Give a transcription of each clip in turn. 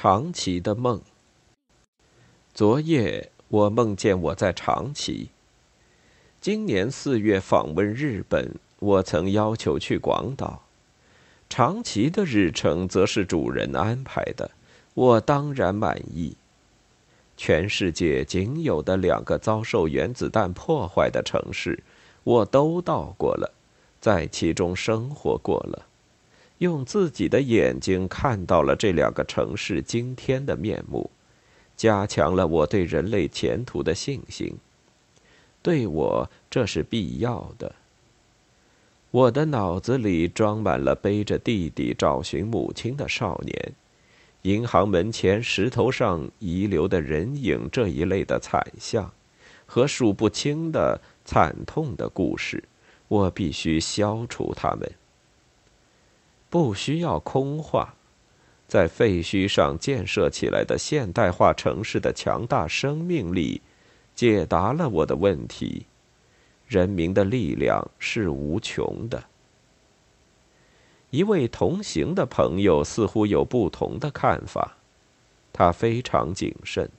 长崎的梦。昨夜我梦见我在长崎。今年四月访问日本，我曾要求去广岛。长崎的日程则是主人安排的，我当然满意。全世界仅有的两个遭受原子弹破坏的城市，我都到过了，在其中生活过了。用自己的眼睛看到了这两个城市惊天的面目，加强了我对人类前途的信心。对我，这是必要的。我的脑子里装满了背着弟弟找寻母亲的少年，银行门前石头上遗留的人影这一类的惨象，和数不清的惨痛的故事。我必须消除它们。不需要空话，在废墟上建设起来的现代化城市的强大生命力，解答了我的问题。人民的力量是无穷的。一位同行的朋友似乎有不同的看法，他非常谨慎。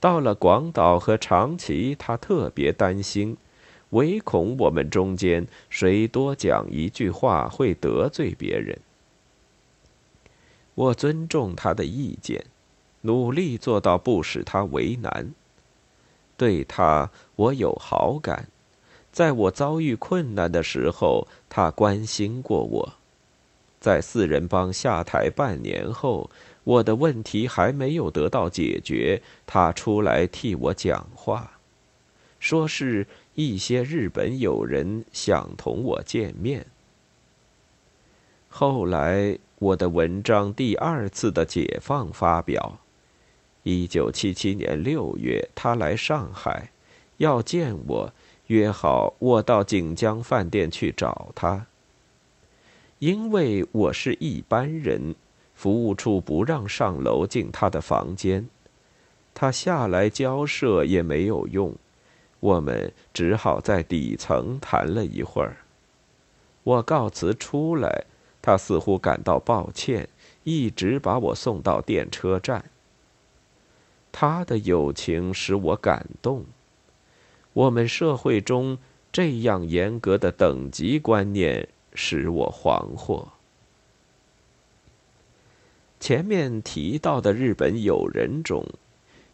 到了广岛和长崎，他特别担心，唯恐我们中间谁多讲一句话会得罪别人。我尊重他的意见，努力做到不使他为难。对他，我有好感。在我遭遇困难的时候，他关心过我。在四人帮下台半年后，我的问题还没有得到解决，他出来替我讲话，说是一些日本友人想同我见面。后来。我的文章第二次的解放发表，一九七七年六月，他来上海，要见我，约好我到锦江饭店去找他。因为我是一般人，服务处不让上楼进他的房间，他下来交涉也没有用，我们只好在底层谈了一会儿。我告辞出来。他似乎感到抱歉，一直把我送到电车站。他的友情使我感动。我们社会中这样严格的等级观念使我惶惑。前面提到的日本友人中，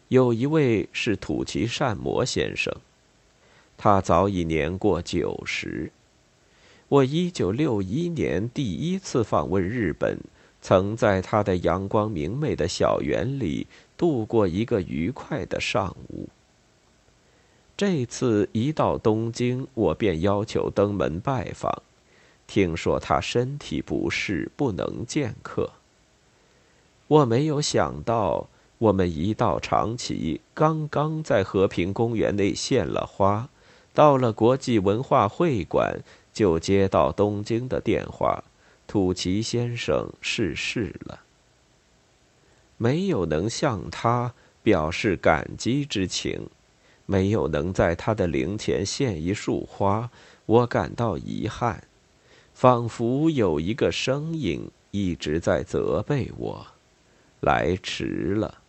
有一位是土岐善摩先生，他早已年过九十。我一九六一年第一次访问日本，曾在他的阳光明媚的小园里度过一个愉快的上午。这次一到东京，我便要求登门拜访。听说他身体不适，不能见客。我没有想到，我们一到长崎，刚刚在和平公园内献了花，到了国际文化会馆。就接到东京的电话，土岐先生逝世了。没有能向他表示感激之情，没有能在他的灵前献一束花，我感到遗憾，仿佛有一个声音一直在责备我，来迟了。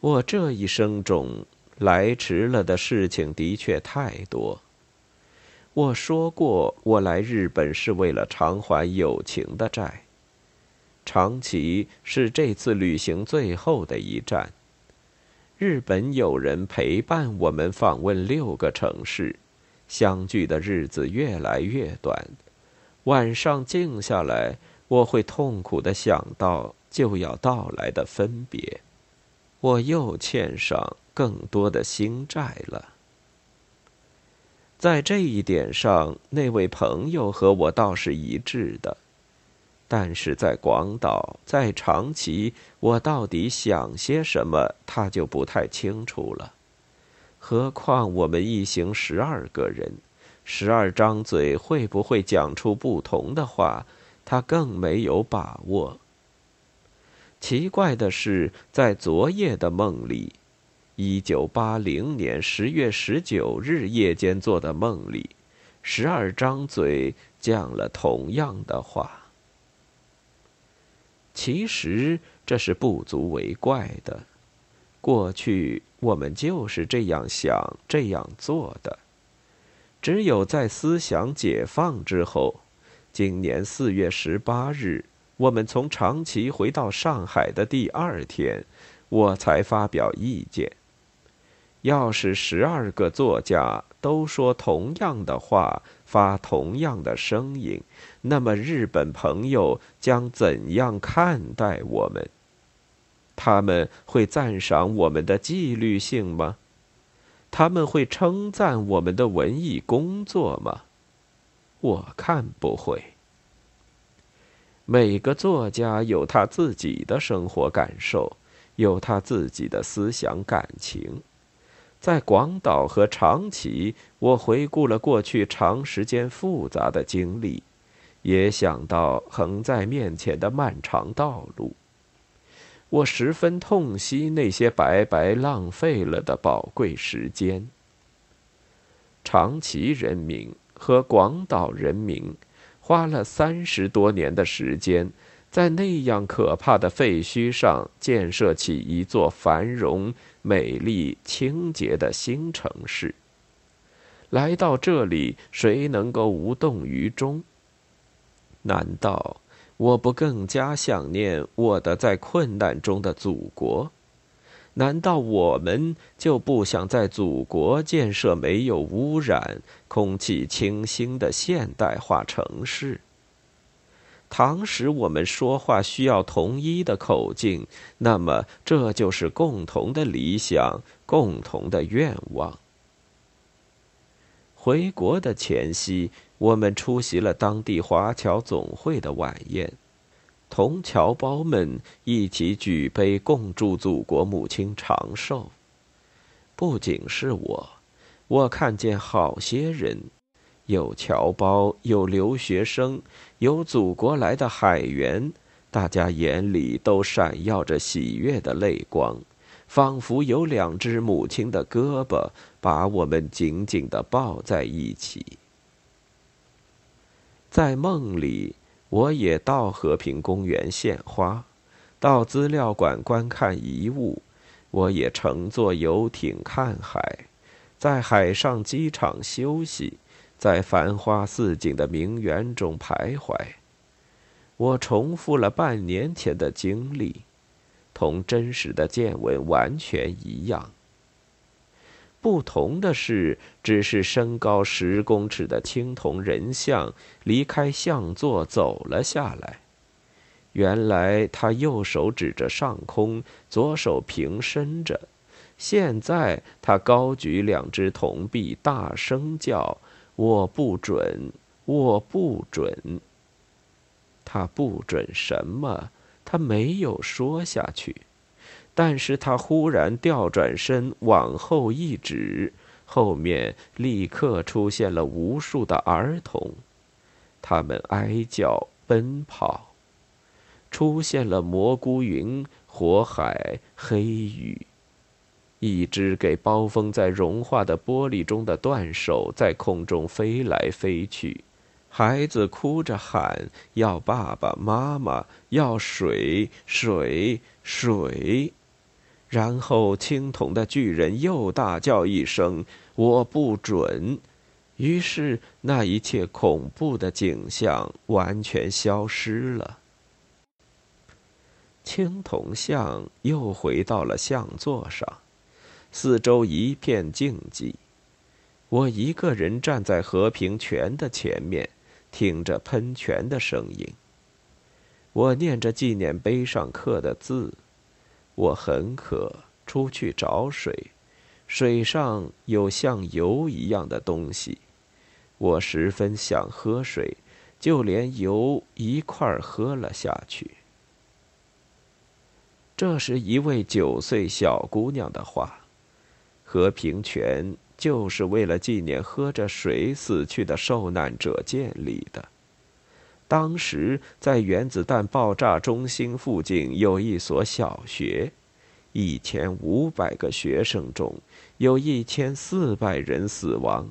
我这一生中来迟了的事情的确太多。我说过，我来日本是为了偿还友情的债。长崎是这次旅行最后的一站。日本友人陪伴我们访问六个城市，相聚的日子越来越短。晚上静下来，我会痛苦的想到就要到来的分别，我又欠上更多的新债了。在这一点上，那位朋友和我倒是一致的，但是在广岛，在长崎，我到底想些什么，他就不太清楚了。何况我们一行十二个人，十二张嘴会不会讲出不同的话，他更没有把握。奇怪的是，在昨夜的梦里。一九八零年十月十九日夜间做的梦里，十二张嘴讲了同样的话。其实这是不足为怪的。过去我们就是这样想、这样做的。只有在思想解放之后，今年四月十八日，我们从长崎回到上海的第二天，我才发表意见。要是十二个作家都说同样的话，发同样的声音，那么日本朋友将怎样看待我们？他们会赞赏我们的纪律性吗？他们会称赞我们的文艺工作吗？我看不会。每个作家有他自己的生活感受，有他自己的思想感情。在广岛和长崎，我回顾了过去长时间复杂的经历，也想到横在面前的漫长道路。我十分痛惜那些白白浪费了的宝贵时间。长崎人民和广岛人民花了三十多年的时间。在那样可怕的废墟上建设起一座繁荣、美丽、清洁的新城市。来到这里，谁能够无动于衷？难道我不更加想念我的在困难中的祖国？难道我们就不想在祖国建设没有污染、空气清新的现代化城市？倘使我们说话需要统一的口径，那么这就是共同的理想，共同的愿望。回国的前夕，我们出席了当地华侨总会的晚宴，同侨胞们一起举杯，共祝祖国母亲长寿。不仅是我，我看见好些人。有侨胞，有留学生，有祖国来的海员，大家眼里都闪耀着喜悦的泪光，仿佛有两只母亲的胳膊把我们紧紧地抱在一起。在梦里，我也到和平公园献花，到资料馆观看遗物，我也乘坐游艇看海，在海上机场休息。在繁花似锦的名园中徘徊，我重复了半年前的经历，同真实的见闻完全一样。不同的是，只是身高十公尺的青铜人像离开像座走了下来。原来他右手指着上空，左手平伸着；现在他高举两只铜币，大声叫。我不准，我不准。他不准什么？他没有说下去，但是他忽然调转身往后一指，后面立刻出现了无数的儿童，他们哀叫奔跑，出现了蘑菇云、火海、黑雨。一只给包封在融化的玻璃中的断手在空中飞来飞去，孩子哭着喊要爸爸妈妈，要水水水，然后青铜的巨人又大叫一声：“我不准！”于是那一切恐怖的景象完全消失了。青铜像又回到了像座上。四周一片静寂，我一个人站在和平泉的前面，听着喷泉的声音。我念着纪念碑上刻的字。我很渴，出去找水。水上有像油一样的东西，我十分想喝水，就连油一块喝了下去。这是一位九岁小姑娘的话。和平泉就是为了纪念喝着水死去的受难者建立的。当时在原子弹爆炸中心附近有一所小学，一千五百个学生中有一千四百人死亡。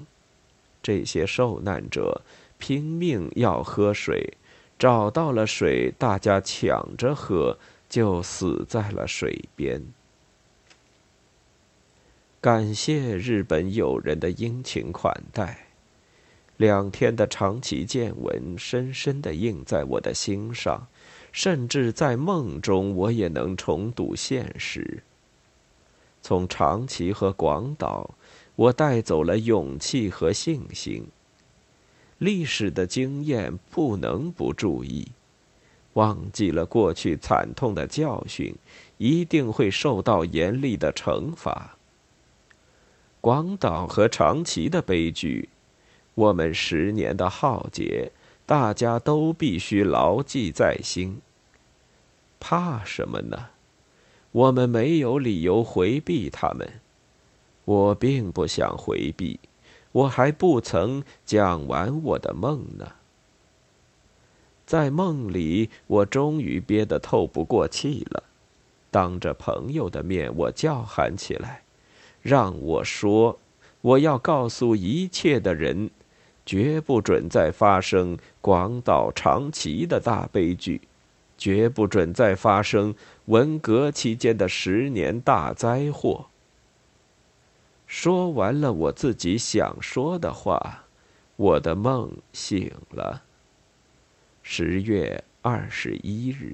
这些受难者拼命要喝水，找到了水，大家抢着喝，就死在了水边。感谢日本友人的殷勤款待，两天的长崎见闻深深的印在我的心上，甚至在梦中我也能重睹现实。从长崎和广岛，我带走了勇气和信心。历史的经验不能不注意，忘记了过去惨痛的教训，一定会受到严厉的惩罚。广岛和长崎的悲剧，我们十年的浩劫，大家都必须牢记在心。怕什么呢？我们没有理由回避他们。我并不想回避，我还不曾讲完我的梦呢。在梦里，我终于憋得透不过气了，当着朋友的面，我叫喊起来。让我说，我要告诉一切的人，绝不准再发生广岛、长崎的大悲剧，绝不准再发生文革期间的十年大灾祸。说完了我自己想说的话，我的梦醒了。十月二十一日。